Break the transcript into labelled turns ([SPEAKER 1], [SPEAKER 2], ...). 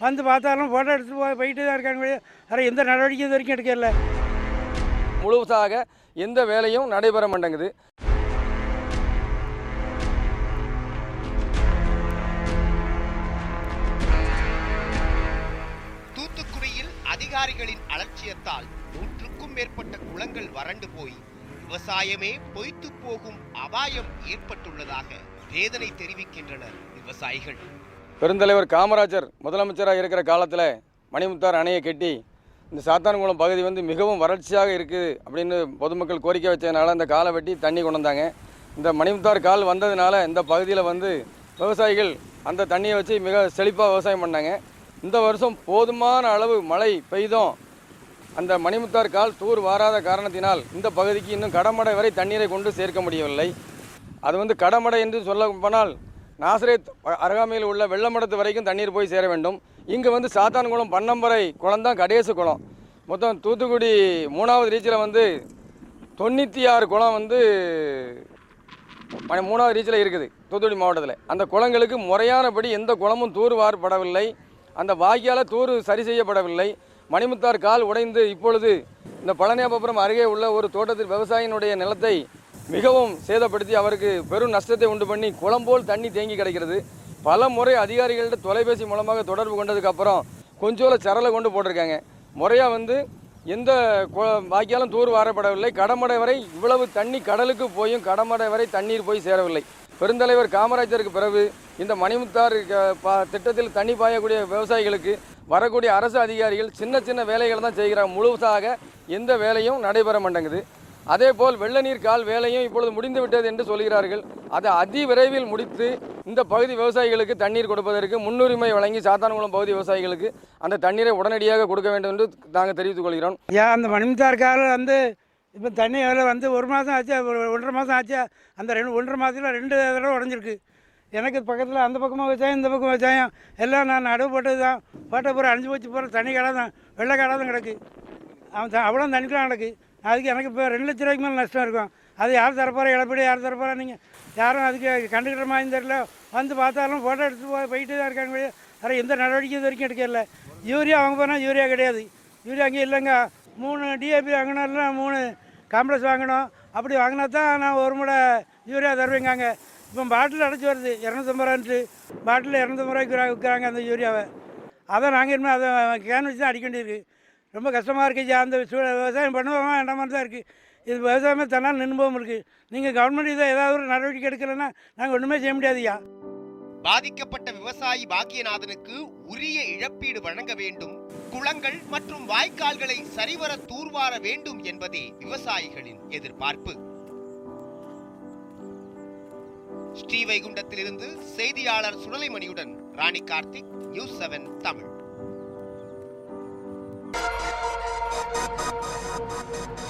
[SPEAKER 1] வந்து பார்த்தாலும் ஃபோட்டோ எடுத்து போய் போயிட்டு தான் இருக்காங்க வேறு எந்த நடவடிக்கை இது வரைக்கும் எடுக்கல.
[SPEAKER 2] முழுவதாக எந்த வேலையும் நடைபெற மாட்டேங்குது.
[SPEAKER 3] தூத்துக்குடியில் அதிகாரிகளின் அலட்சியத்தால் நூற்றுக்கும் மேற்பட்ட குளங்கள் வறண்டு போய் விவசாயமே பொய்த்து போகும் அபாயம் ஏற்பட்டுள்ளதாக வேதனை தெரிவிக்கின்றனர் விவசாயிகள்.
[SPEAKER 2] பெருந்தலைவர் காமராஜர் முதலமைச்சராக இருக்கிற காலத்தில் மணிமுத்தார் அணையை கட்டி இந்த சாத்தான்குளம் பகுதி வந்து மிகவும் வறட்சியாக இருக்குது அப்படின்னு பொதுமக்கள் கோரிக்கை வச்சதுனால இந்த காலை வெட்டி தண்ணி கொண்டு வந்தாங்க. இந்த மணிமுத்தார் கால் வந்ததுனால இந்த பகுதியில் வந்து விவசாயிகள் அந்த தண்ணியை வச்சு மிக செழிப்பாக விவசாயம் பண்ணாங்க. இந்த வருஷம் போதுமான அளவு மழை பெய்தும் அந்த மணிமுத்தார் கால் தூர் வாராத காரணத்தினால் இந்த பகுதிக்கு இன்னும் கடமடை வரை தண்ணீரை கொண்டு சேர்க்க முடியவில்லை. அது வந்து கடமடை என்று சொல்ல போனால் நாசரேத் அருகாமையில் உள்ள வெள்ளமடத்து வரைக்கும் தண்ணீர் போய் சேர வேண்டும். இங்கே வந்து சாத்தான்குளம் பன்னம்பரை குளம் தான் கடைசி குளம். மொத்தம் தூத்துக்குடி மூணாவது ரீச்சில் வந்து தொண்ணூற்றி ஆறு குளம் வந்து மூணாவது ரீச்சில் இருக்குது தூத்துக்குடி மாவட்டத்தில். அந்த குளங்களுக்கு முறையானபடி எந்த குளமும் தூர் வாரப்படவில்லை அந்த வாய்க்கால தூர் சரி செய்யப்படவில்லை. மணிமுத்தார் கால் உடைந்து இப்பொழுது இந்த பழனியாபுரம் அருகே உள்ள ஒரு தோட்டத்தில் விவசாயினுடைய நிலத்தை மிகவும் சேதப்படுத்தி அவருக்கு பெரும் நஷ்டத்தை உண்டு பண்ணி குளம் போல் தண்ணி தேங்கி கிடைக்கிறது. பல முறை அதிகாரிகள்கிட்ட தொலைபேசி மூலமாக தொடர்பு கொண்டதுக்கப்புறம் கொஞ்சோல சரலை கொண்டு போட்டிருக்காங்க. முறையாக வந்து எந்த வாக்கியாலும் தூர் வாரப்படவில்லை. கடமடை வரை இவ்வளவு தண்ணி கடலுக்கு போயும் கடமடை வரை தண்ணீர் போய் சேரவில்லை. பெருந்தலைவர் காமராஜருக்கு பிறகு இந்த மணிமுத்தார் திட்டத்தில் தண்ணி பாயக்கூடிய விவசாயிகளுக்கு வரக்கூடிய அரசு அதிகாரிகள் சின்ன சின்ன வேலைகளை தான் செய்கிறாங்க. முழுசாக எந்த வேலையும் நடைபெற மாட்டேங்குது. அதே போல் வெள்ள நீர் கால் வேலையும் இப்பொழுது முடிந்து விட்டது என்று சொல்கிறார்கள். அதை அதி விரைவில் முடித்து இந்த பகுதி விவசாயிகளுக்கு தண்ணீர் கொடுப்பதற்கு முன்னுரிமை வழங்கி சாத்தான்குளம் பகுதி விவசாயிகளுக்கு அந்த தண்ணீரை உடனடியாக கொடுக்க வேண்டும் என்று நாங்கள் தெரிவித்துக் கொள்கிறோம்.
[SPEAKER 1] ஏன் அந்த மணிமுத்தார் கால் வந்து இப்போ தண்ணி அதில் வந்து ஒரு மாதம் ஆச்சு ஒன்றரை மாதம் ஆச்சு. அந்த ரெண்டு ஒன்றரை மாதத்தில் ரெண்டு தடவை உடஞ்சிருக்கு. எனக்கு பக்கத்தில் அந்த பக்கமாக விவசாயம் இந்த பக்கம் விவசாயம் எல்லாம் நான் நடுவு போட்டது தான் போட்ட பூரா அணிஞ்சு போச்சு போகிற தண்ணி கடை தான் வெள்ளை கடை தான் கிடக்கு. அவன் அவ்வளோ தண்ணிக்கெலாம் கிடக்கு. அதுக்கு எனக்கு இப்போ ரெண்டு லட்ச ரூபாய்க்கு மேலே நஷ்டம் இருக்கும். அது யார் தரப்போகிறா இழப்பீடு யார் தரப்போகிறா நீங்கள் யாரும் அதுக்கு கண்டுக்கிற மாதிரி தெரியல. வந்து பார்த்தாலும் ஃபோட்டோ எடுத்து போய் போயிட்டு தான் இருக்காங்க வேறு எந்த நடவடிக்கை இது வரைக்கும் எடுக்கல யூரியா வாங்க போனால் யூரியா கிடையாது. யூரியா அங்கே இல்லைங்க. மூணு டிஏபி வாங்கினாலும் மூணு காம்ப்ளெக்ஸ் வாங்கணும். அப்படி வாங்கினா தான் நான் ஒரு முறை யூரியா தருவேங்காங்க. இப்போ பாட்டில் அடைச்சி வருது. இரநூத்தம்பது ரூபான்ட்டு. பாட்டில் இரநூத்தம்பது ரூபாய்க்கு விற்கிறாங்க அந்த யூரியாவை. அதை நாங்கள் இனிமேல் அதை கேன் வச்சு தான் அடிக்க வேண்டியிருக்கு. ரொம்ப கஷ்டமாக இருக்குது அந்த சூழல் விவசாயம் பண்ணுவோமா வேண்டாமா தான் இருக்குது இது விவசாயமே தன்னால் நின்று இருக்குது நீங்கள் கவர்மெண்ட் இதை ஏதாவது ஒரு நடவடிக்கை எடுக்கலைன்னா நாங்கள் ஒன்றுமே செய்ய முடியாதுயா
[SPEAKER 3] பாதிக்கப்பட்ட விவசாயி பாக்கியநாதனுக்கு உரிய இழப்பீடு வழங்க வேண்டும். குளங்கள் மற்றும் வாய்க்கால்களை சரிவர தூர்வார வேண்டும் என்பதே விவசாயிகளின் எதிர்பார்ப்பு. ஸ்ரீவைகுண்டத்திலிருந்து செய்தியாளர் சுடலைமணியுடன் Rani Karthik news seven Tamil. Thank you.